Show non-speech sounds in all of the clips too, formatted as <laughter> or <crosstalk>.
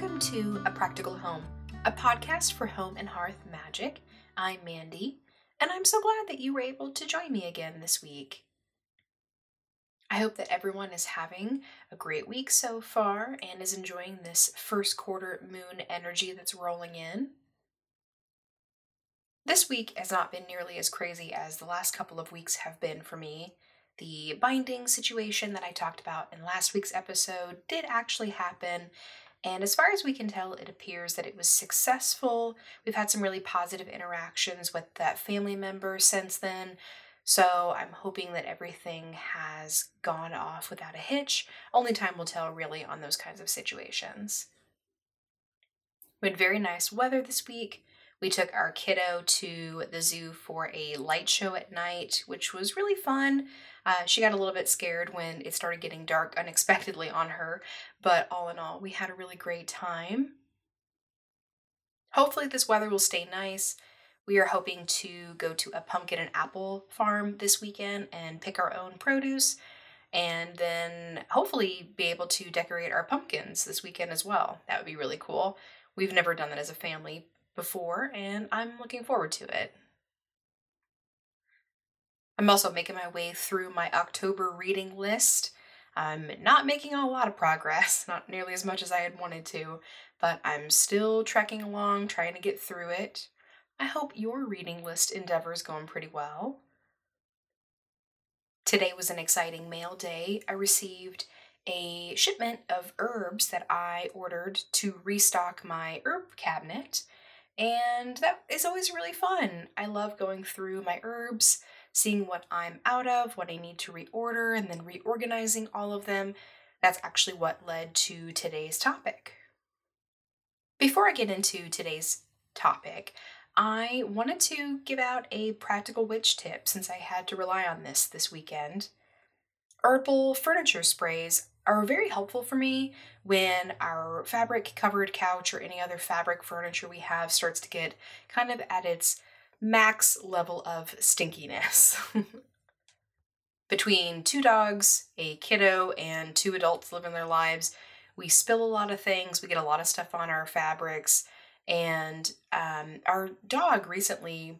Welcome to A Practical Home, a podcast for home and hearth magic. I'm Mandy, and I'm so glad that you were able to join me again this week. I hope that everyone is having a great week so far and is enjoying this first quarter moon energy that's rolling in. This week has not been nearly as crazy as the last couple of weeks have been for me. The binding situation that I talked about in last week's episode did actually happen, and as far as we can tell, it appears that it was successful. We've had some really positive interactions with that family member since then. So I'm hoping that everything has gone off without a hitch. Only time will tell, really, on those kinds of situations. We had very nice weather this week. We took our kiddo to the zoo for a light show at night, which was really fun. Uh, she got a little bit scared when it started getting dark unexpectedly on her, but all in all, we had a really great time. Hopefully, this weather will stay nice. We are hoping to go to a pumpkin and apple farm this weekend and pick our own produce, and then hopefully be able to decorate our pumpkins this weekend as well. That would be really cool. We've never done that as a family before, and I'm looking forward to it. I'm also making my way through my October reading list. I'm not making a lot of progress, <laughs> not nearly as much as I had wanted to, but I'm still trekking along, trying to get through it. I hope your reading list endeavor is going pretty well. Today was an exciting mail day. I received a shipment of herbs that I ordered to restock my herb cabinet, and that is always really fun. I love going through my herbs seeing what I'm out of, what I need to reorder, and then reorganizing all of them. That's actually what led to today's topic. Before I get into today's topic, I wanted to give out a practical witch tip since I had to rely on this this weekend. Herbal furniture sprays are very helpful for me when our fabric covered couch or any other fabric furniture we have starts to get kind of at its max level of stinkiness. <laughs> Between two dogs, a kiddo, and two adults living their lives, we spill a lot of things, we get a lot of stuff on our fabrics, and um, our dog recently,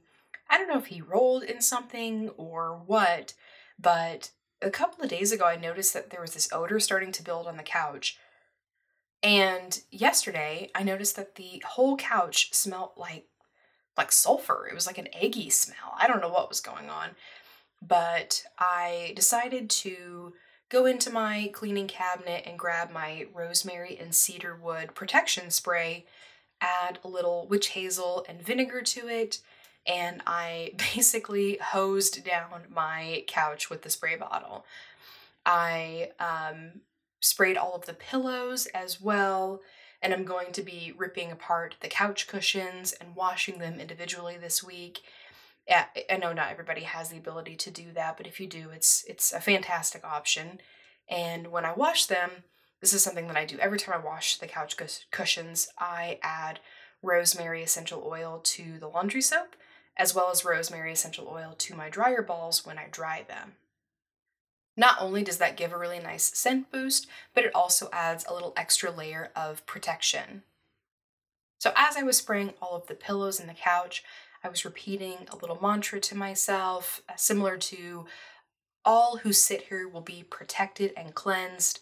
I don't know if he rolled in something or what, but a couple of days ago I noticed that there was this odor starting to build on the couch. And yesterday I noticed that the whole couch smelled like like sulfur. It was like an eggy smell. I don't know what was going on. But I decided to go into my cleaning cabinet and grab my rosemary and cedar wood protection spray, add a little witch hazel and vinegar to it, and I <laughs> basically hosed down my couch with the spray bottle. I um, sprayed all of the pillows as well and I'm going to be ripping apart the couch cushions and washing them individually this week. Yeah, I know not everybody has the ability to do that, but if you do, it's it's a fantastic option. And when I wash them, this is something that I do every time I wash the couch cushions. I add rosemary essential oil to the laundry soap, as well as rosemary essential oil to my dryer balls when I dry them. Not only does that give a really nice scent boost, but it also adds a little extra layer of protection. So as I was spraying all of the pillows and the couch, I was repeating a little mantra to myself, uh, similar to all who sit here will be protected and cleansed.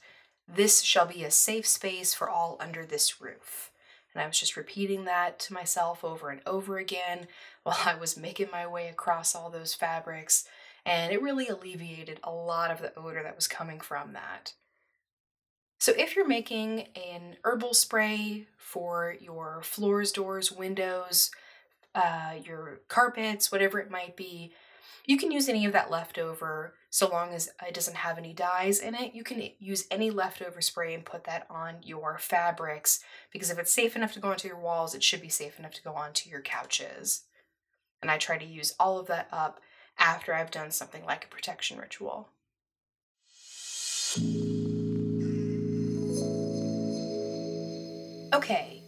This shall be a safe space for all under this roof. And I was just repeating that to myself over and over again <laughs> while I was making my way across all those fabrics and it really alleviated a lot of the odor that was coming from that. So, if you're making an herbal spray for your floors, doors, windows, uh, your carpets, whatever it might be, you can use any of that leftover so long as it doesn't have any dyes in it. You can use any leftover spray and put that on your fabrics because if it's safe enough to go onto your walls, it should be safe enough to go onto your couches. And I try to use all of that up after I've done something like a protection ritual. Okay,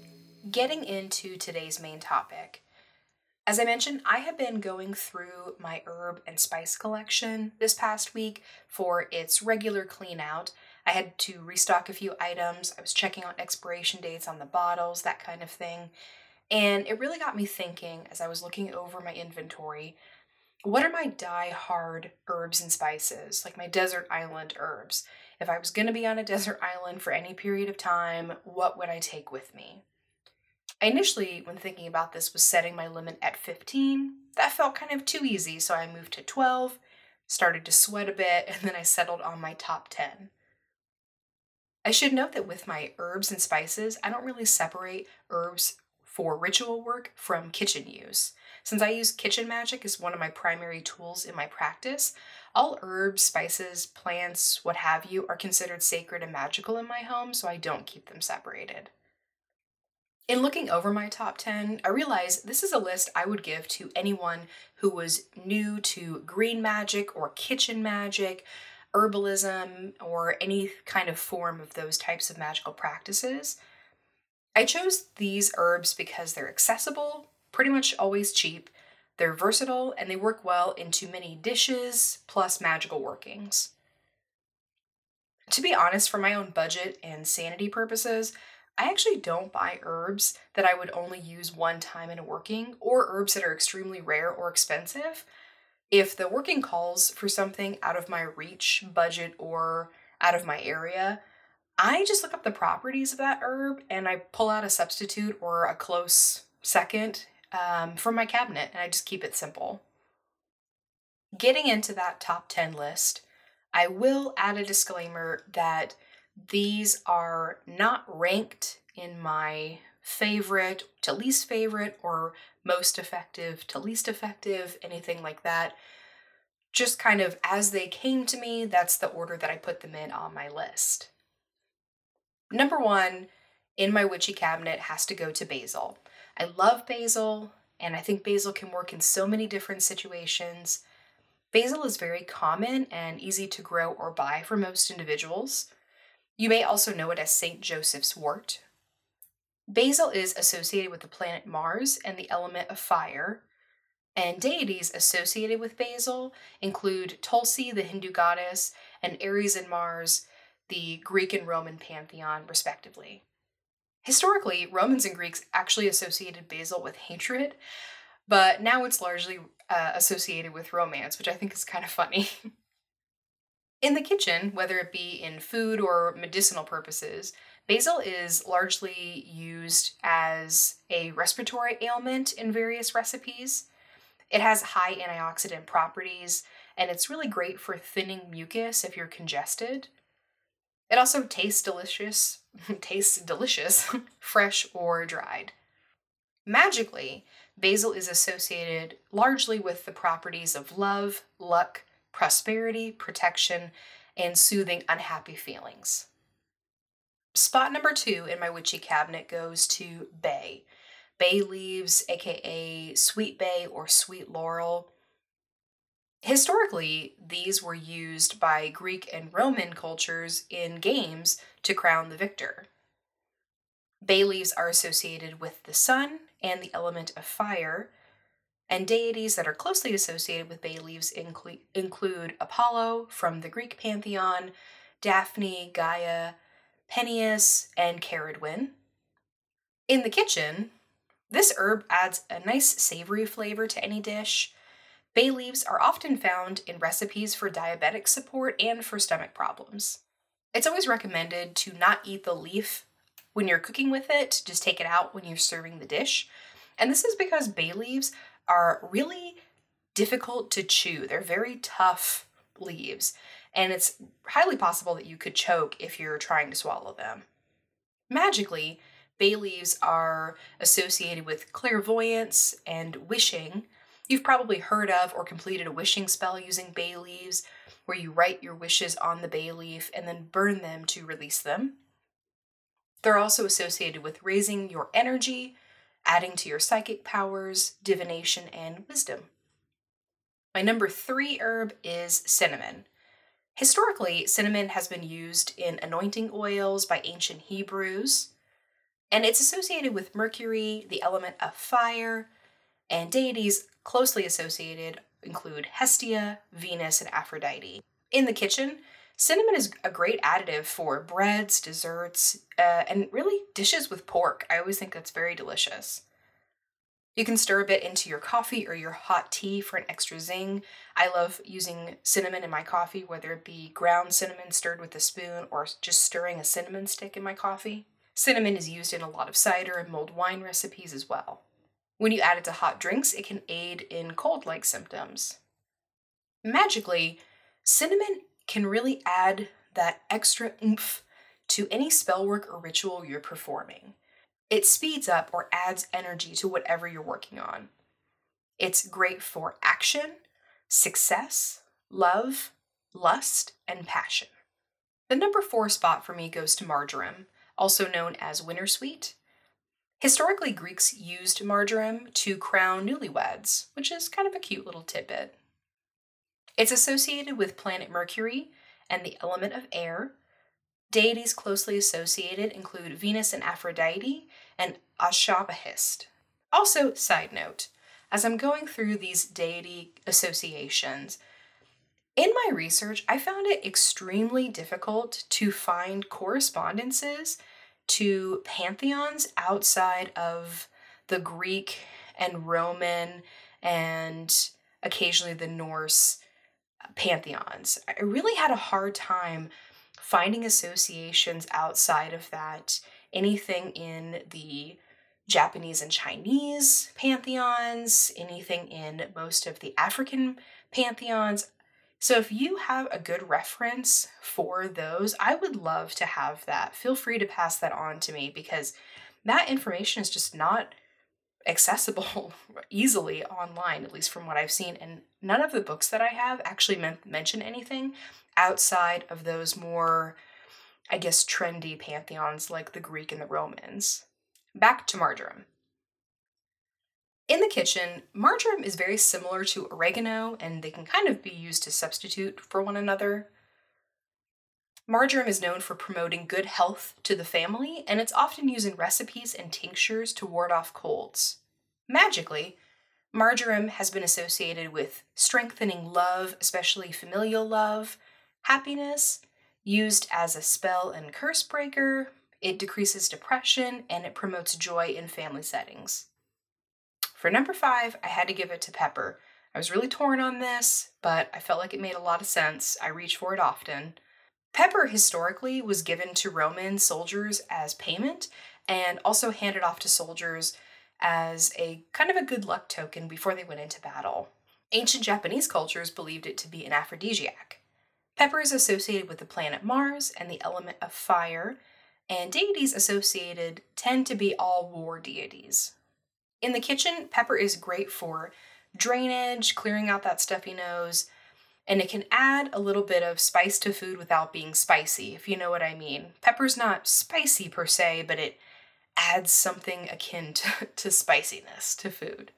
getting into today's main topic. As I mentioned, I have been going through my herb and spice collection this past week for its regular clean out. I had to restock a few items. I was checking on expiration dates on the bottles, that kind of thing. And it really got me thinking as I was looking over my inventory what are my die hard herbs and spices, like my desert island herbs? If I was going to be on a <laughs> desert island for any period of time, what would I take with me? I initially, when thinking about this, was setting my limit at 15. That felt kind of too easy, so I moved to 12, started to sweat a bit, <laughs> and then I settled on my top 10. I should note that with my herbs and spices, I don't really separate herbs for ritual work from kitchen use. Since I use kitchen magic as one of my primary tools in my practice, all herbs, spices, plants, what have you, are considered sacred and magical in my home, so I don't keep them separated. In looking over my top 10, I realized this is a list I would give to anyone who was new to green magic or kitchen magic, herbalism, or any kind of form of those types of magical practices. I chose these herbs because they're accessible, pretty much always cheap, they're versatile, and they work well into many dishes plus magical workings. To be honest, for my own budget and sanity purposes, I actually don't buy herbs that I would only use one time in a working or herbs that are extremely rare or expensive. If the working calls for something out of my reach, budget, or out of my area, I just look up the properties of that herb and I pull out a substitute or a close second um, from my cabinet and I just keep it simple. Getting into that top 10 list, I will add a disclaimer that these are not ranked in my favorite to least favorite or most effective to least effective, anything like that. Just kind of as they came to me, that's the order that I put them in on my list. Number one in my witchy cabinet has to go to basil. I love basil, and I think basil can work in so many different situations. Basil is very common and easy to grow or buy for most individuals. You may also know it as St. Joseph's wort. Basil is associated with the planet Mars and the element of fire, and deities associated with basil include Tulsi, the Hindu goddess, and Ares and Mars, the Greek and Roman pantheon, respectively. Historically, Romans and Greeks actually associated basil with hatred, but now it's largely uh, associated with romance, which I think is kind of funny. <laughs> In the kitchen, whether it be in food or medicinal purposes, basil is largely used as a respiratory ailment in various recipes. It has high antioxidant properties, and it's really great for thinning mucus if you're congested. It also tastes delicious, <laughs> tastes delicious, <laughs> fresh or dried. Magically, basil is associated largely with the properties of love, luck, prosperity, protection, and soothing unhappy feelings. Spot number two in my witchy cabinet goes to bay. Bay leaves, aka sweet bay or sweet laurel. Historically, these were used by Greek and Roman cultures in games to crown the victor. Bay leaves are associated with the sun and the element of fire, and deities that are closely associated with bay leaves inclu- include Apollo from the Greek pantheon, Daphne, Gaia, Peneus, and Cerridwen. In the kitchen, this herb adds a nice savory flavor to any dish. Bay leaves are often found in recipes for diabetic support and for stomach problems. It's always recommended to not eat the leaf when you're cooking with it, just take it out when you're serving the dish. And this is because bay leaves are really difficult to chew. They're very tough leaves, and it's highly possible that you could choke if you're trying to swallow them. Magically, bay leaves are associated with clairvoyance and wishing. You've probably heard of or completed a wishing spell using bay leaves, where you write your wishes on the bay leaf and then burn them to release them. They're also associated with raising your energy, adding to your psychic powers, divination, and wisdom. My number three herb is cinnamon. Historically, cinnamon has been used in anointing oils by ancient Hebrews, and it's associated with Mercury, the element of fire, and deities closely associated include Hestia, Venus, and Aphrodite. In the kitchen, Cinnamon is a great additive for breads, desserts, uh, and really dishes with pork. I always think that's very delicious. You can stir a bit into your coffee or your hot tea for an extra zing. I love using cinnamon in my coffee, whether it be ground cinnamon stirred with a spoon or just stirring a cinnamon stick in my coffee. Cinnamon is used in a lot of cider and mulled wine recipes as well. When you add it to hot drinks, it can aid in cold like symptoms. Magically, cinnamon can really add that extra oomph to any spell work or ritual you're performing. It speeds up or adds energy to whatever you're working on. It's great for action, success, love, lust, and passion. The number four spot for me goes to marjoram, also known as winter sweet. Historically, Greeks used marjoram to crown newlyweds, which is kind of a cute little tidbit. It's associated with planet Mercury and the element of air. Deities closely associated include Venus and Aphrodite and Ashabahist. Also, side note, as I'm going through these deity associations, in my research, I found it extremely difficult to find correspondences to pantheons outside of the Greek and Roman and occasionally the Norse pantheons. I really had a hard time finding associations outside of that, anything in the Japanese and Chinese pantheons, anything in most of the African pantheons. So, if you have a good reference for those, I would love to have that. Feel free to pass that on to me because that information is just not accessible <laughs> easily online, at least from what I've seen. And none of the books that I have actually men- mention anything outside of those more, I guess, trendy pantheons like the Greek and the Romans. Back to marjoram. In the kitchen, marjoram is very similar to oregano, and they can kind of be used to substitute for one another. Marjoram is known for promoting good health to the family, and it's often used in recipes and tinctures to ward off colds. Magically, marjoram has been associated with strengthening love, especially familial love, happiness, used as a spell and curse breaker, it decreases depression, and it promotes joy in family settings. For number five, I had to give it to pepper. I was really torn on this, but I felt like it made a lot of sense. I reach for it often. Pepper historically was given to Roman soldiers as payment and also handed off to soldiers as a kind of a good luck token before they went into battle. Ancient Japanese cultures believed it to be an aphrodisiac. Pepper is associated with the planet Mars and the element of fire, and deities associated tend to be all war deities. In the kitchen, pepper is great for drainage, clearing out that stuffy nose, and it can add a little bit of spice to food without being spicy, if you know what I mean. Pepper's not spicy per se, but it adds something akin to, <laughs> to spiciness to food.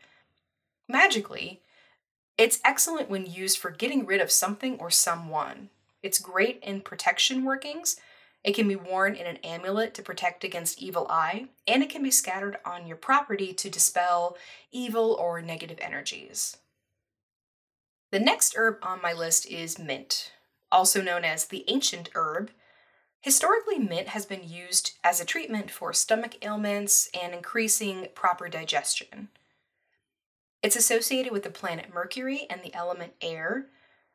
Magically, it's excellent when used for getting rid of something or someone. It's great in protection workings. It can be worn in an amulet to protect against evil eye, and it can be scattered on your property to dispel evil or negative energies. The next herb on my list is mint, also known as the ancient herb. Historically, mint has been used as a treatment for stomach ailments and increasing proper digestion. It's associated with the planet Mercury and the element air,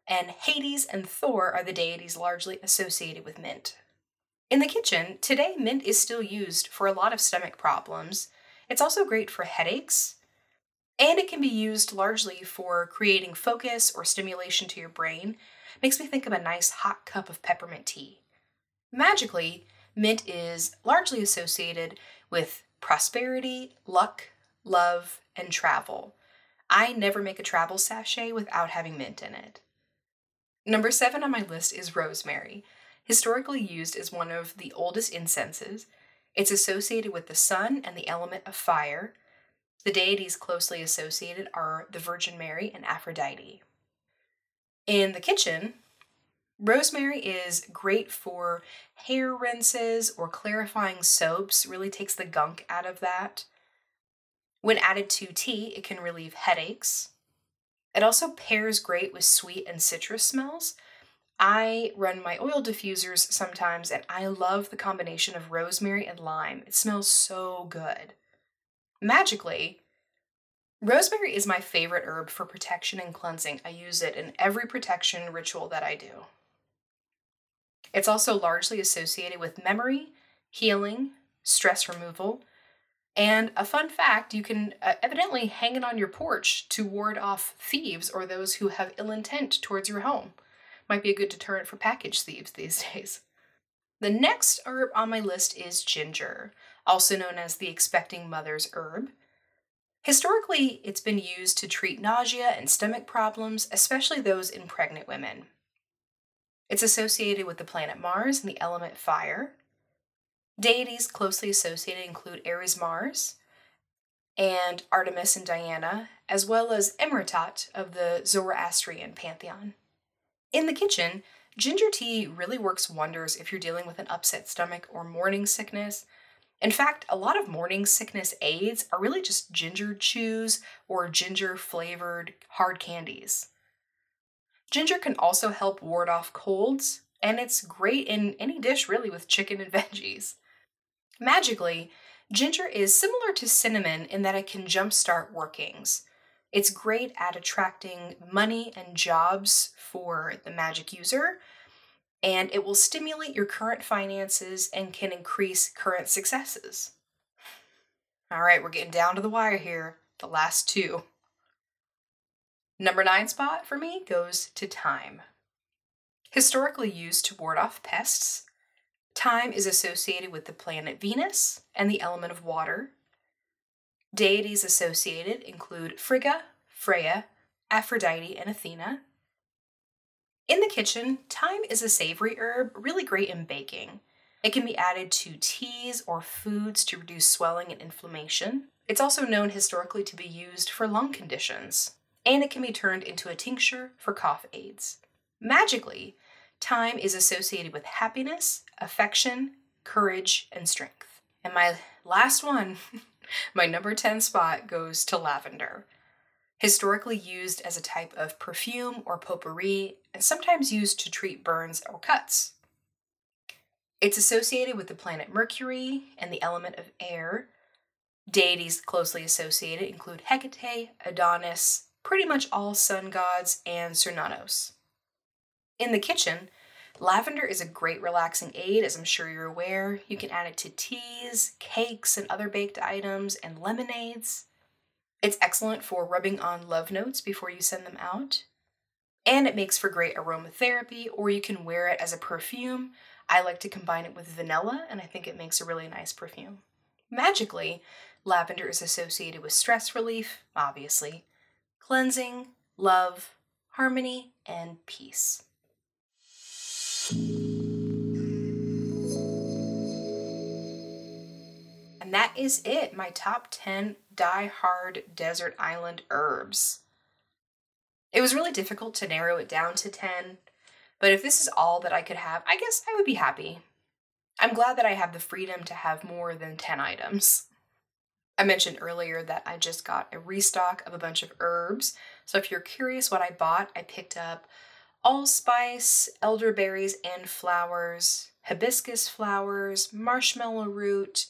and Hades and Thor are the deities largely associated with mint. In the kitchen, today mint is still used for a lot of stomach problems. It's also great for headaches, and it can be used largely for creating focus or stimulation to your brain. Makes me think of a nice hot cup of peppermint tea. Magically, mint is largely associated with prosperity, luck, love, and travel. I never make a travel sachet without having mint in it. Number seven on my list is rosemary. Historically used as one of the oldest incenses, it's associated with the sun and the element of fire, the deities closely associated are the Virgin Mary and Aphrodite. In the kitchen, rosemary is great for hair rinses or clarifying soaps, really takes the gunk out of that. When added to tea, it can relieve headaches. It also pairs great with sweet and citrus smells. I run my oil diffusers sometimes, and I love the combination of rosemary and lime. It smells so good. Magically, rosemary is my favorite herb for protection and cleansing. I use it in every protection ritual that I do. It's also largely associated with memory, healing, stress removal, and a fun fact you can uh, evidently hang it on your porch to ward off thieves or those who have ill intent towards your home. Might be a good deterrent for package thieves these <laughs> days. The next herb on my list is ginger, also known as the expecting mother's herb. Historically, it's been used to treat nausea and stomach problems, especially those in pregnant women. It's associated with the planet Mars and the element fire. Deities closely associated include Ares Mars and Artemis and Diana, as well as Ameretat of the Zoroastrian pantheon. In the kitchen, ginger tea really works wonders if you're dealing with an upset stomach or morning sickness. In fact, a lot of morning sickness aids are really just ginger chews or ginger flavored hard candies. Ginger can also help ward off colds, and it's great in any dish really with chicken and <laughs> veggies. Magically, ginger is similar to cinnamon in that it can jumpstart workings. It's great at attracting money and jobs for the magic user, and it will stimulate your current finances and can increase current successes. All right, we're getting down to the wire here. The last two. Number nine spot for me goes to thyme. Historically used to ward off pests, thyme is associated with the planet Venus and the element of water, Deities associated include Frigga, Freya, Aphrodite, and Athena. In the kitchen, thyme is a savory herb, really great in baking. It can be added to teas or foods to reduce swelling and inflammation. It's also known historically to be used for lung conditions, and it can be turned into a tincture for cough aids. Magically, thyme is associated with happiness, affection, courage, and strength. And my last one <laughs> My number 10 spot goes to lavender. Historically used as a type of perfume or potpourri, and sometimes used to treat burns or cuts. It's associated with the planet Mercury and the element of air. Deities closely associated include Hecate, Adonis, pretty much all sun gods, and Cernunnos. In the kitchen, Lavender is a great relaxing aid, as I'm sure you're aware. You can add it to teas, cakes, and other baked items, and lemonades. It's excellent for rubbing on love notes before you send them out. And it makes for great aromatherapy, or you can wear it as a perfume. I like to combine it with vanilla, and I think it makes a really nice perfume. Magically, lavender is associated with stress relief, obviously, cleansing, love, harmony, and peace. And that is it, my top 10 die-hard desert island herbs. It was really difficult to narrow it down to 10, but if this is all that I could have, I guess I would be happy. I'm glad that I have the freedom to have more than 10 items. I mentioned earlier that I just got a restock of a bunch of herbs, so if you're curious what I bought, I picked up allspice, elderberries and flowers, hibiscus flowers, marshmallow root,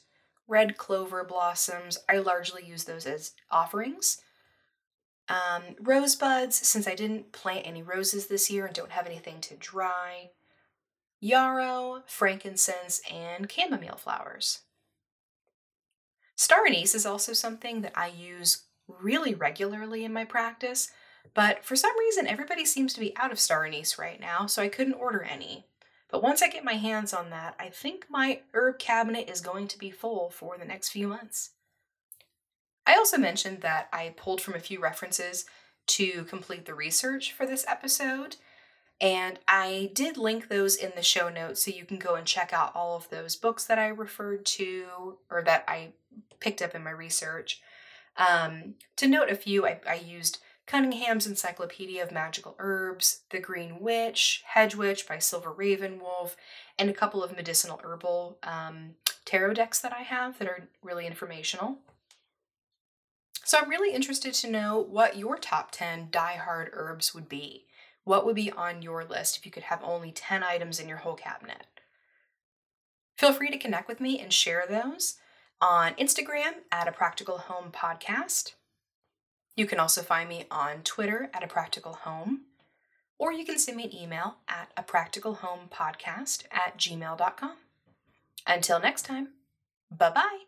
red clover blossoms. I largely use those as offerings. Um, rosebuds, since I didn't plant any roses this year and don't have anything to dry. Yarrow, frankincense, and chamomile flowers. Star anise is also something that I use really regularly in my practice, but for some reason, everybody seems to be out of star anise right now, so I couldn't order any. But once I get my hands on that, I think my herb cabinet is going to be full for the next few months. I also mentioned that I pulled from a few references to complete the research for this episode, and I did link those in the show notes so you can go and check out all of those books that I referred to or that I picked up in my research. Um, to note a few, I, I used Cunningham's Encyclopedia of Magical Herbs, The Green Witch, Hedgewitch by Silver RavenWolf, and a couple of medicinal herbal um, tarot decks that I have that are really informational. So I'm really interested to know what your top 10 die-hard herbs would be. What would be on your list if you could have only 10 items in your whole cabinet? Feel free to connect with me and share those on Instagram at a practical home podcast. You can also find me on Twitter at a practical home, or you can send me an email at a practical home podcast at gmail.com. Until next time, bye bye.